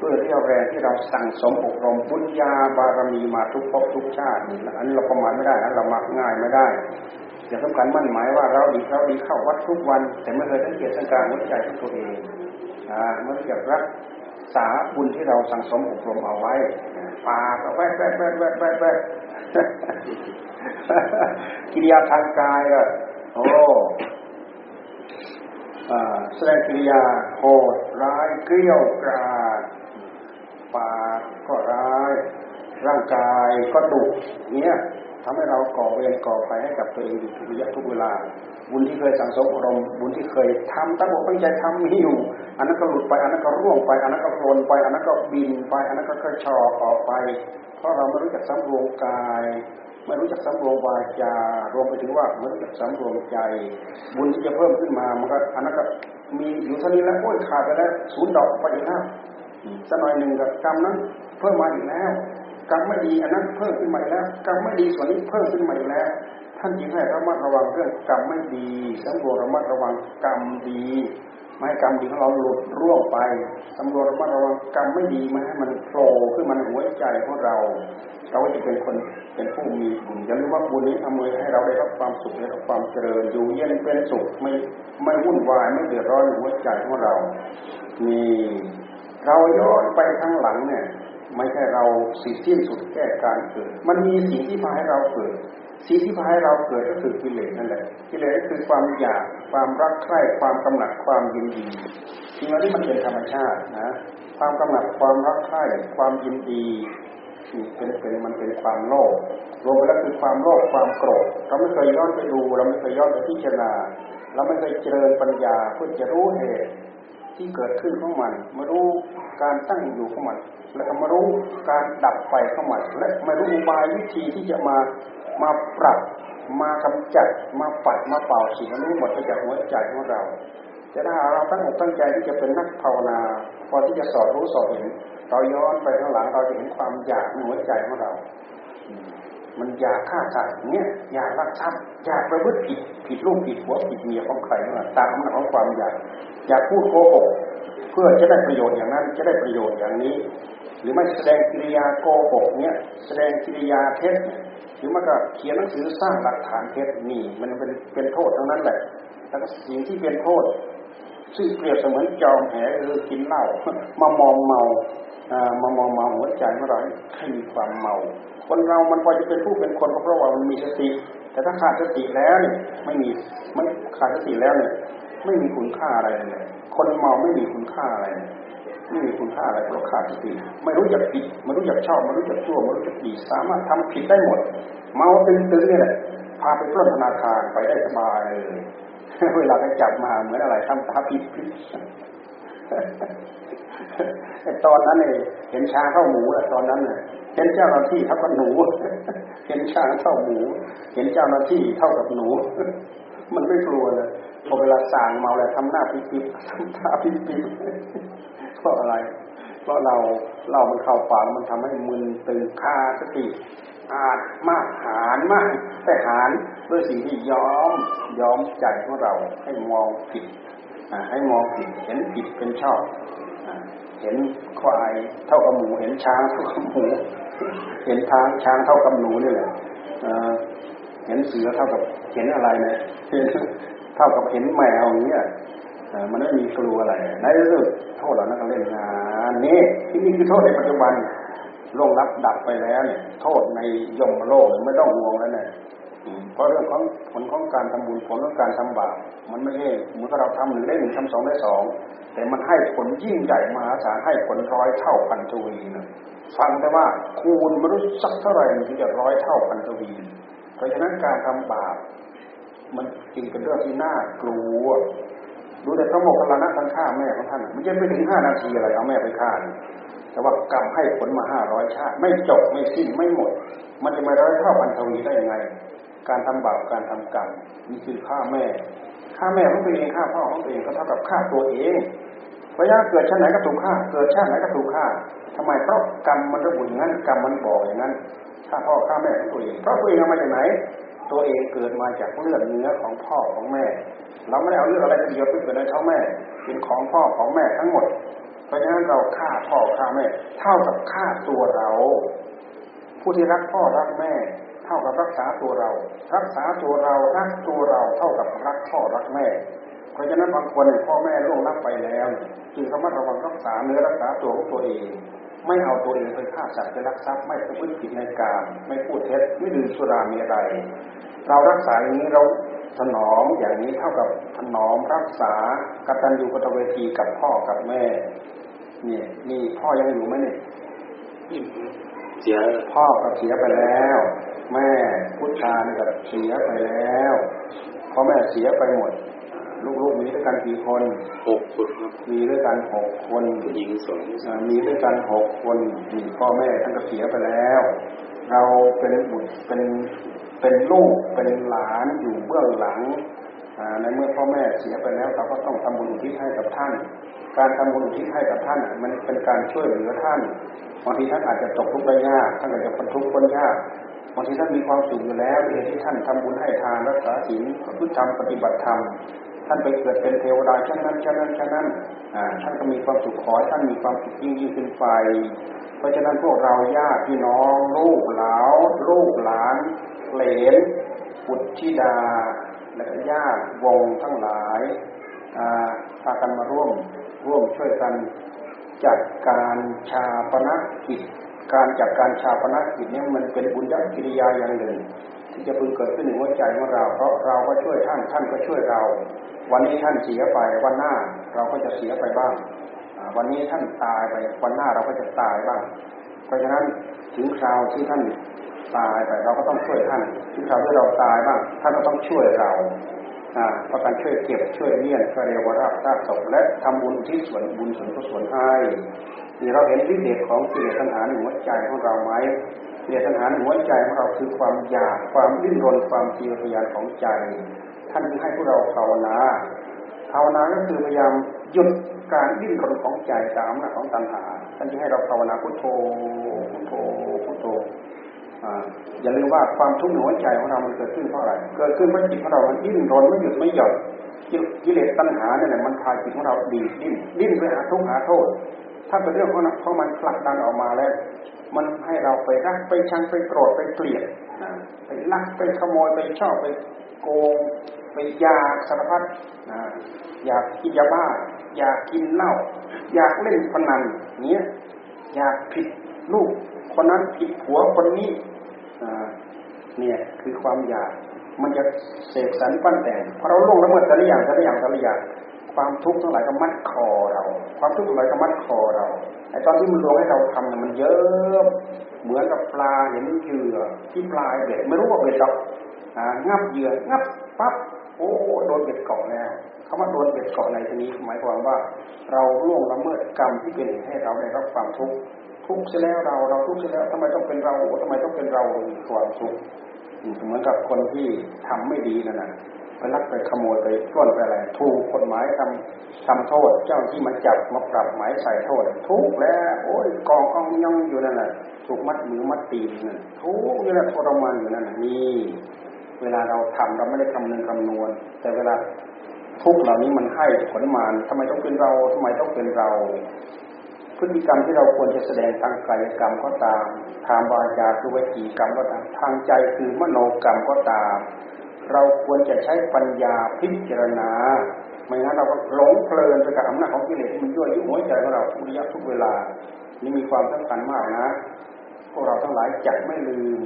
ด้วยเรี่ยวแรงที่เราสั่งสมอบรมบุญญาบารมีมาทุกภพทุกชาตินี่อันนี้เราประมาณไม่ได้นเรามักง่ายไม่ได้อย่าสำคัญมั่นหมายว่าเราดีเราดีเข้าวัดทุกวัน แต่ไม่เคยสังเกตสังการหัวใจของตัวเองอ่าเมื่อเกิดรักษาบุญที่เราสั่งสมอบรมเอาไว้ปาก็แวดแวดแวดแวดแวดแวดกิริยาทางกายก็โอ้ แสดงกิริยาโหดร้ายเกลี้ยวกราดปากก็ร้าย ร่างกายก็ดุเนี้ยทำให้เราก่อเวรก่อภัยให้กับตัวเองอยู่ทุกระยะทุกเวลา บุญที่เคยสังสมอารมณ์บุญที่เคยทำตั้งอกตั้งใจทำมีอยู่ อันนั้นก็หลุดไป อันนั้นก็ร่วงไป อันนั้นก็โคลนไป อันนั้นก็บินไป อันนั้นก็กระชอออกไป เพราะเราไม่รู้จักสำรวมกาย ไม่รู้จักสำรวมวาจารวมไปถึงว่าไม่รู้จักสำรวมใจ บุญที่จะเพิ่มขึ้นมามันก็อันนั้นก็มีอยู่เท่านี้แล้วโอ้ยขาดไปแล้วศูนย์ดอกไปอีกแล้วสักหน่อยหนึ่งกับกรรมนั้นเพิ่มมาอีกแล้วกรรมไม่ดีอันนั้นเพิ่มขึ้นมาอีกแล้วกรรมไม่ดีส่วนนี้เพิ่มขึ้นมาอีกแล้ว ท่านจึงให้ระมัดระวังเรื่องกรรมไม่ดีสำรวมระมัดระวังกรรมดี ไม่ให้กรรมดีของเราหลุดร่วงไปสำรวจระมัดระวังกรรมไม่ดีม่ให้มันโผล่ขึ้นมาในหัวใจของเรา เราจะเป็นคนเป็นผู้มีบุญอย่าลืมว่าบุญนี้ทำให้เราได้รับความสุขได้รับความเจริญอยู่เย็นเป็นสุขไม่ไม่วุ่นวายไม่เดือดร้อนหัวใจของเรานี่เราย้อนไปข้างหลังเนี่ย ไม่ใช่เราสิสิ้นสุดแก้การเกิด มันมีสิ่งที่พาให้เราเกิด สิ่งที่พาให้เราเกิดก็คือกิเลสนั่นแหละ กิเลสก็คือความอยาก ความรักใคร่ ความกำหนัด ความยินดีสิ่งเหล่านี้มันเป็นธรรมชาตินะ ความกำหนัด ความรักใคร่ ความยินดีเป็นเป็นมันเป็นความโลภ รวมไปแล้วคือความโลภ ความโกรธ เราไม่เคยย้อนไปดู เราไม่เคยย้อนไปพิจารณา เราไม่เคยเจริญปัญญาเพื่อจะรู้เหตุที่เกิดขึ้นของมัน มารู้การตั้งอยู่ของมัน และมารู้การดับไปของมัน และมารู้อุบายวิธีที่จะมา มาปรับมากำจัดมาปัดมาเป่าสิ่งนี้หมดไปจากหัวใจของเราจะถ้าเราตั้งอกตั้งใจที่จะเป็นนักภาวนาพอที่จะสอดรู้สอดเห็นเราย้อนไปข้างหลังเราจะเห็นความอยากในหัวใจของเรา มันอยากฆ่าสัตว์เนี่ยอยากรักทรัพย์อยากประพฤติผิดผิดลูกผิดหัวผิดเมียของใครนั่นตามอำนาจของความอยากอยากพูดโกหกเพื่อจะได้ประโยชน์อย่างนั้นจะได้ประโยชน์อย่างนี้ หรือไม่แสดงกิริยาโกหกเนี่ยแสดงกิริยาเท็จ หรือมันก็เขียนหนังสือสร้างหลักฐานเท็จนี่มันเป็นเป็นโทษทั้งนั้นแหละ แล้วก็สิ่งที่เป็นโทษ ซึ่งเปรียบเสมือนจอมแหคือกินเหล้ามามองเมามามองเมาหัวใจของเรให้มีความเมา คนเรามันพอจะเป็นผู้เป็นคนก็เพราะว่ามันมีสติ แต่ถ้าขาดสติแล้วเนี่ยไม่มีไม่ขาดสติแล้วเนี่ยไม่มีคุณค่าอะไรเลยคนเมาไม่มีคุณค่าอะไร ไม่มีคุณค่าอะไรเพราะขาดสติไม่รู้จักผิดไม่รู้จักชอบไม่รู้จักชั่วไม่รู้จักดีสามารถทำผิดได้หมด เมาตึงๆนี่แหละพาไปปล้นธนาคารไปได้สบายเลยเวลาไปจับมาเหมือนอะไรทำตาพิษตอนนั้นเนี่ยเห็นช้างเข้าหมูแหละตอนนั้นเนี่ยเห็นเจ้าหน้าที่เท่ากับหนู เห็นช้างเท่าหมู เห็นเจ้าหน้าที่เท่ากับหนู มันไม่กลัวเลย พอเวลาสั่งเมาแล้วทำหน้าพิพิทำตาพิพิเพราะอะไร เพราะเราเรามันเข้าปากมันทำให้มึนตึงคาสติอาจมากหานมาก แต่หานด้วยสิ่งที่ย้อมย้อมใจของเราให้มองผิดให้มองผิดเห็นผิดเป็นชอบเห็นควายเท่ากับหมู เห็นช้างเท่ากับหมูเห็นทางช้างเท่ากับหนูนี่แหละเห็นเสือเท่ากับเห็นอะไรเนี่ย เท่ากับเห็นแมวอย่างเงี้ยมันไม่มีกลัวอะไรในเรื่องโทษเรานั่นเล่นงานนี่ที่นี่คือโทษในปัจจุบันลงรับดับไปแล้วเนี่ย โทษในยมโลกไม่ต้องห่วงแล้วเนี่ยเพราะเรื่องของผลของการทำบุญผลของการทำบาปมันไม่ใช่เหมือนกับเราทำหนึ่งได้หนึ่งทำสองได้สองแต่มันให้ผลยิ่งใหญ่มหาศาลให้ผลร้อยเท่าพันทวีนะฟังแต่ว่าคูณไม่รู้สักเท่าไหร่ถึงจะร้อยเท่าพันทวี เพราะฉะนั้นการทำบาป มันจริงเป็นเรื่องที่น่ากลัว ดูแต่พระโมคคัลลานะท่านฆ่าแม่ของท่านมันยังไม่ถึงห้านาทีอะไรเอาแม่ไปฆ่าแต่ว่ากรรมให้ผลมาห้าร้อยชาติ ไม่จบไม่สิ้นไม่หมด มันจะมาร้อยเท่าพันทวีได้ยังไง การทำบาปการทำกรรมนี่คือฆ่าแม่ฆ่าแม่ของตัวเองฆ่าพ่อของตัวเองก็เท่ากับฆ่าตัวเองพราะยาเกิดชาติไหนก็ถูกฆ่า เกิดชาติไหนก็ถูกฆ่าทำไมเพราะกรรมมันระบุอย่างนั้นกรรมมันบอกอย่างนั้นฆ่าพ่อฆ่าแม่ของตัวเองเพราะตัวเองเอามาจากไหน ตัวเองเกิดมาจากเลือดเนื้อของพ่อของแม่ เราไม่ได้เอาเลือดอะไรเดียวไปเกิดในท้องแม่เป็นของพ่อของแม่ทั้งหมด เพราะฉะนั้นเราฆ่าพ่อฆ่าแม่ เท่ากับฆ่าตัวเรา ผู้ที่รักพ่อรักแม่ เท่ากับรักษาตัวเรา รักษาตัวเรารักตัวเราเท่ากับรักพ่อรักแม่ เพราะฉะนั้นบางคนเนี่ยพ่อแม่ล่วงลับไปแล้ว จึงระมัดระวังรักษาเนื้อรักษาตัวของตัวเอง ไม่เอาตัวเองไปฆ่าสัตว์ไปรักทรัพย์ไม่ประพฤติผิดในการไม่พูดเท็จไม่ดื่มสุราเมรัยเรารักษาอย่างนี้เราถนอมอย่างนี้เท่ากับถนอมรักษากตัญญูกตเวทีกับพ่อกับแม่นี่นี่พ่อยังอยู่ไหมเนี่ยเสียพ่อก็เสียไปแล้ว แม่พุทธานี่ก็เสียไปแล้วพ่อแม่เสียไปหมด ลูกๆมีด้วยกันกี่คนหกคนครับมีด้วยกันหกคนหญิงสองมีด้วยกันหกคนมีพ่อแม่ท่านก็เสียไปแล้ว เราเป็นบุตรเป็นเป็นลูกเป็นหลานอยู่เบื้องหลังในเมื่อพ่อแม่เสียไปแล้วเราก็ต้องทำบุญอุทิศให้กับท่าน การทำบุญอุทิศให้กับท่านมันเป็นการช่วยเหลือท่านบางทีท่านอาจจะตกทุกข์ได้ยากท่านอาจจะพ้นทุกข์พ้นยากบางทีท่านมีความสุขอยู่แล้วเองที่ท่านทำบุญให้ทานรักษาศีลพุทธธรรมปฏิบัติธรรม ท่านไปเกิดเป็นเทวดาเช่นนั้นเช่นนั้นเช่นนั้นท่านก็มีความสุขขอท่านมีความสุขยิ่งยิ่งขึ้นไป เพราะฉะนั้นพวกเราญาติพี่น้องลูกหลานลูกหลานเหลนบุตรธิดา และญาติวงทั้งหลายพากันมาร่วมร่วมช่วยกันจัดการชาปนกิจ การจัดการชาปนกิจนี้มันเป็นบุญญกิริยาอย่างหนึ่ง ที่จะพึงเกิดขึ้นในหัวใจของเรา เพราะเราก็ช่วยท่านท่านก็ช่วยเรา วันนี้ท่านเสียไปวันหน้าเราก็จะเสียไปบ้าง วันนี้ท่านตายไปวันหน้าเราก็จะตายบ้าง เพราะฉะนั้นถึงคราวที่ท่านตายไปเราก็ต้องช่วยท่านถึงคราวที่เราตายบ้างท่านก็ต้องช่วยเราประการช่วยเก็บช่วยเลี้ยงช่วยเรียวราบราบศพและทำบุญที่ส่วนบุญส่วนกุศลให้นี่เราเห็นวิเศษของกิเลสตัณหาในหัวใจของเราไหมกิเลสตัณหาในหัวใจของเราคือความอยากความดิ้นรนความเพียรพยายามของใจ ท่านให้พวกเราภาวนาภาวนาก็คือพยายามหยุดการดิ้นรนของใจตามนะของตัณหา ท่านจะให้เราภาวนาพุทโธพุทโธพุทโธอย่าลืมว่าความทุกข์ในหัวใจของเรามันเกิดขึ้นเพราะอะไร เกิดขึ้นเพราะจิตของเรา มันดิ้นรนไม่หยุดไม่หย่อนกิเลสตัณหาเนี่ยมันพาจิตของเราดีดิ้นดิ้นไปหาทุกข์หาโทษ ถ้าเป็นเรื่องของเพราะมันผลักดันออกมาแล้ว มันให้เราไปรักไปชังไปโกรธไปเกลียดไปลักไปขโมยไปชอบไปโกง ไปอยากสารพัดอยากกินยาบ้า อยากกินเหล้าอยากเล่นพนันเนี้ยอยากผิดลูกคนนั้นผิดผัวคนนี้เนี่ยคือความอยากมันจะเสกสรรปั้นแต่งพอเราลงละเมิดแต่ละอย่างแต่ละอย่างแต่ละอย่างความทุกข์ทั้งหลายก็มัดคอเรา ความทุกข์ทั้งหลายก็มัดคอเราไอ้ตอนที่มันลงให้เราทำเนี่ยมันเยอะเหมือนกับปลาเห็นเหยื่อที่ปลายเบ็ดไม่รู้ว่าเบ็ดหรอกงับเหยื่องับปั๊บ โอ้โดนเบ็ดเกาะแล้วคำว่าโดนเบ็ดเกาะในที่นี้หมายความว่า เราล่วงละเมิดกรรมที่เป็นเหตุให้เราได้รับความทุกข์ทุกข์เสียแล้วเราเราทุกข์เสียแล้วทำไมต้องเป็นเราทำไมต้องเป็นเราความทุกข์เหมือนกับคนที่ทำไม่ดีนั่นแหละไปลักไปขโมยไปปล้นไปอะไรถูกกฎหมายทำทำโทษ เจ้าที่มาจับมาปรับหมายใส่โทษ ทุกแล้ว โอ้ยกองกองย่องอยู่นั่นแหละถูกมัดมือมัดตีนนั่นทุกนี่แหละทรมานอยู่นั่นนี่ เวลาเราทำเราไม่ได้คำนึงคำนวณ แต่เวลาทุกเหล่านี้มันให้ผลมานทำไมต้องเป็นเราทำไมต้องเป็นเรา พฤติกรรมที่เราควรจะแสดงทางกายกรรมก็ตาม ทางวาจาคือวิจีกรรมก็ตาม ทางใจคือมโนกรรมก็ตาม เราควรจะใช้ปัญญาพิจารณา ไม่งั้นเราก็หลงเพลินไปกับอำนาจของกิเลสมันยั่วยุหัวใจของเราทุกระยะทุกเวลา นี่มีความสำคัญมากนะ พวกเราทั้งหลายจักไม่ลืม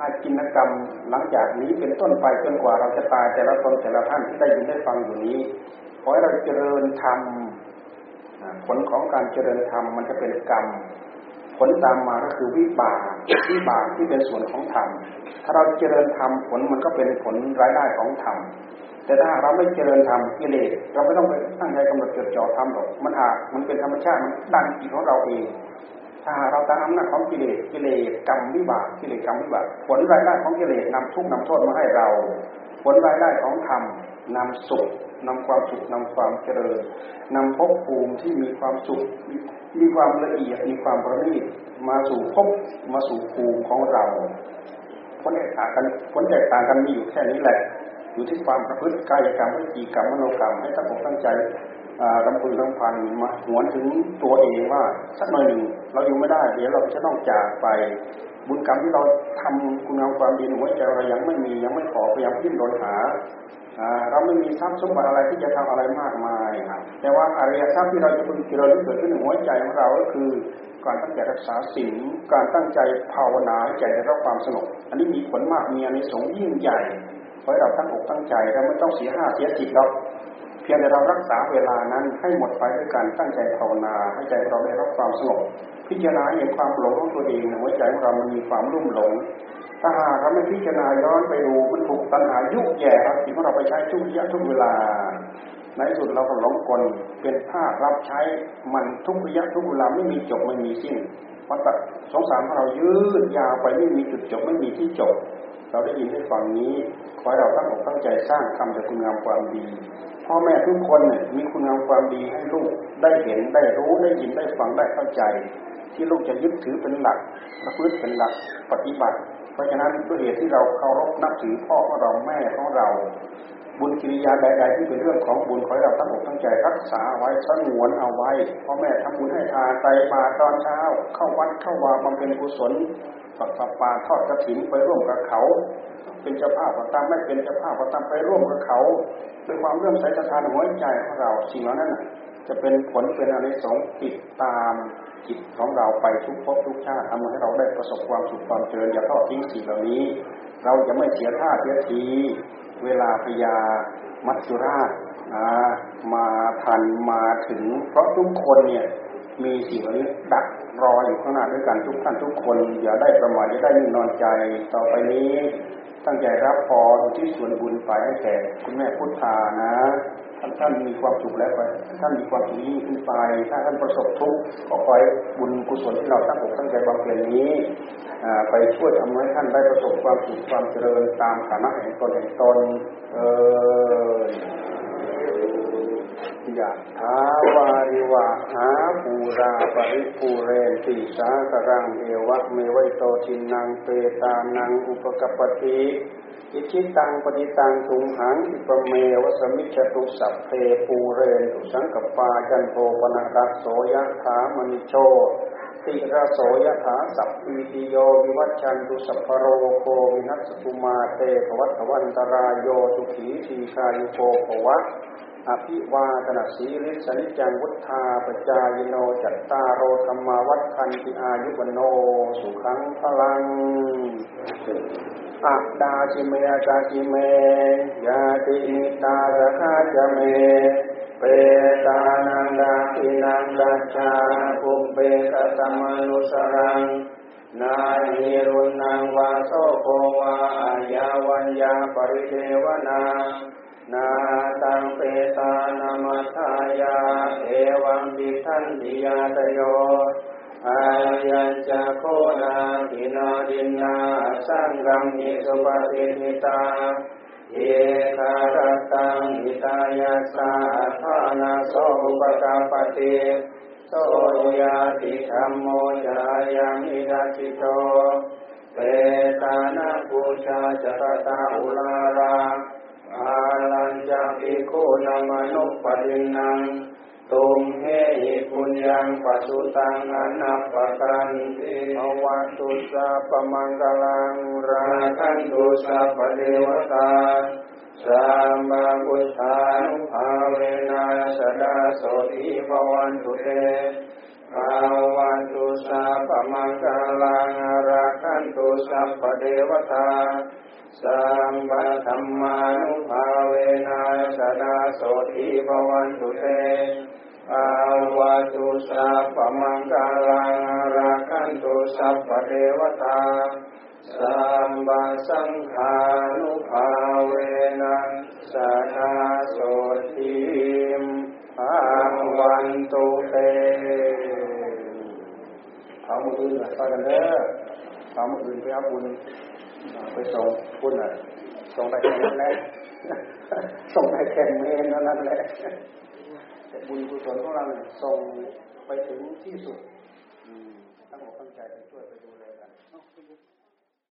อาจินกรรมหลังจากนี้เป็นต้นไปจนกว่าเราจะตายแต่ละตนแต่ละท่านที่ได้ยินได้ฟังอยู่นี้ขอให้เราเจริญธรรมผลของการเจริญธรรมมันจะเป็นกรรม ผลตามมาก็คือวิบากวิบากที่เป็นส่วนของธรรมถ้าเราเจริญธรรมผลมันก็เป็นผลรายได้ของธรรมแต่ถ้าเราไม่เจริญธรรมกิเลสเราไม่ต้องไปตั้งใจกำหนดจดจ่อทำหรอกมันอาจมันเป็นธรรมชาติมันดันจิตของเราเอง ถ้าเราตามอำนาจของกิเลสกิเลสกรรมวิบากกิเลสกรรมวิบากผลรายได้ของกิเลสนำทุกข์นำโทษมาให้เรา ผลรายได้ของธรรมนำสุขนำความสุขนำความเจริญนำภพภูมิที่มีความสุขมีความละเอียดมีความประณีตมาสู่ภพมาสู่ภูมิของเราผลแตกต่างกันผลแตกต่างกันมีอยู่แค่นี้แหละ อยู่ที่ความประพฤติกายกรรมวิจีกรรมมโนกรรมให้ตั้งอกตั้งใจ รำพึงรำพันมาหวนถึงตัวเองว่าสักหน่อยหนึ่งเราอยู่ไม่ได้ เดี๋ยวเราจะต้องจากไป บุญกรรมที่เราทำคุณงามความดีหัวใจเรายังไม่มียังไม่ขอพยายามพิ้นรนหาเราไม่มีทรัพย์สมบัติอะไรที่จะทำอะไรมากมายแต่ว่าอริยทรัพย์ที่เราจะพึงเริญเกิดขึ้นในหัวใจของเราก็คือ การตั้งใจรักษาศีลการตั้งใจภาวนาใจได้รับความสงบอันนี้มีผลมากมีอันนี้สงยิ่งใหญ่เพราะเราตั้งอกตั้งใจเราไม่ต้องเสียห้าเสียจิตเราเพียงแต่เรารักษาเวลานั้นให้หมดไปด้วยการตั้งใจภาวนาให้ใจเราได้รับความสงบพิจารณาเห็นความหลงของตัวเองหัวใจของเรามันมีความรุ่มหลง ถ้าหากเราไม่พิจารณาย้อนไปดูมันถูกตัณหายุแย่ครับที่เราไปใช้ทุกยะทุกเวลา ในสุดเราก็หลงกลเป็นภาครับใช้มันทุกระยะทุกเวลาไม่มีจบไม่มีสิ้นเพราะตัดสงสารของเรายืดยาวไปไม่มีจุดจบไม่มีที่จบ เราได้ยินได้ฟังนี้ขอให้เราตั้งอกตั้งใจสร้างทำแต่คุณงามความดี พ่อแม่ทุกคนเนี่ยมีคุณงามความดีให้ลูกได้เห็นได้รู้ได้ยินได้ฟังได้เข้าใจ ที่ลูกจะยึดถือเป็นหลักประพฤติเป็นหลักปฏิบัติ เพราะฉะนั้นด้วยเหตุที่เราเคารพนับถือพ่อของเราแม่ของเรา บุญกิริยาใดๆที่เป็นเรื่องของบุญขอให้เราตั้งอกตั้งใจรักษาไว้สงวนเอาไว้พ่อแม่ทำบุญให้ทานไตปาตอนเช้า เข้าวัดเข้าวาบำเพ็ญกุศลปักปาทอดกระถิ่นไปร่วมกับเขา เป็นเจ้าภาพก็ตามไม่เป็นเจ้าภาพก็ตามไปร่วมกับเขาด้วยความเรื่อมใสศรัทธาหัวใจของเราสิ่งเหล่านั้นจะเป็นผลเป็นอะไรสงติดตามจิตของเราไปทุกภพทุกชาติทำให้เราได้ประสบความสุขความเจริญอย่าทอดทิ้งสิ่งเหล่านี้ เราจะไม่เสียท่าเสียที เวลาพยามัจจุราชมาทันมาถึง เพราะทุกคนเนี่ยมีสิ่งเหล่านี้ดักรออยู่ข้างหน้าด้วยกันทุกท่านทุกคน อย่าได้ประมาทอย่าได้นิ่งนอนใจต่อไปนี้ ตั้งใจรับพรที่ส่วนบุญไปให้แก่คุณแม่พุทธานะท่านท่านมีความสุขแล้วไปท่านมีความสุขยิ่งขึ้นไป ถ้าท่านประสบทุกข์ก็คอยบุญกุศลที่เราตั้งอกตั้งใจบำเพ็ญนี้ไปช่วยทำให้ท่านได้ประสบความสุขความเจริญตามฐานะแห่งตนแห่งตนเออ ยะถาวาริวะหาปูราปริปูเรนติสากรังเอวะเมวัยโตทินังเปตานังอุปกปติอิชิตังปฏิตังทุงหังอิปเมวสมิจตุสัพเพปูเรนตุสังกปาจันโทปนะรัสโสยะถามณิโชติระโสยถาสัพพิติโยวิวัชชันตุสัพพโรโควินัสสตุมาเตภวัตวันตราโย สุขีทีฆายุโกภวะ อภิวาทนสีลิสสะ นิจจังวุฑฒาปจายิโนจัตตาโรธัมมาวัฑฒันติอายุ วัณโณ สุขังพลังอทาสิเม อกาสิเม ญาติมิตตาสขาจเม เปตานัง ทักขิณัง ทัชชาภุเปกตมนุสรังนาหิรุนังวาโสโภวาอายาวัญญาปริเทวนา นาตังเปตานามัทายา เอวังดิทันติยาตโยอายัญจะโคนาทินาดินนาสังกัมมิสุปฏิทิตาเอคารตังหิตายาสาธานาโสอุปกาปติโสยาติธรรมโมจายังอิดาจิโตเปตานาปูชาจตตาอุลาราอาลัญจปิ โคนามนุปปินังตุมเฮหิปุญญังปัสสุตังอนัปปกันติภวันตุสัพพมังกลังราคันตุสัพพเทวตาสัมมาพุทธานุภาเวนะสดาโสติภวันตุเต ภาวันตุสัพมังกลังราคันตุสัพเทวตาสัมมาธรรมานุภาเวนัสดาโสติภวันตุเตภาวะตุสัพพมังกลังราคันตุสัพพเทวตาสัมมาสังฆานุภาเวนัสดาโสติ ภาวันตุเตเอามืออื่นไปกันเด้อเอามืออื่นไปเอาบุญไปส่งบุญอะส่งไปแค่นั้นแหละส่งไปแค่เมนเท่านั้นแหละแต่บุญกุศลของเราส่งไปถึงที่สุดตั้งอกตั้งใจไปช่วยไปดู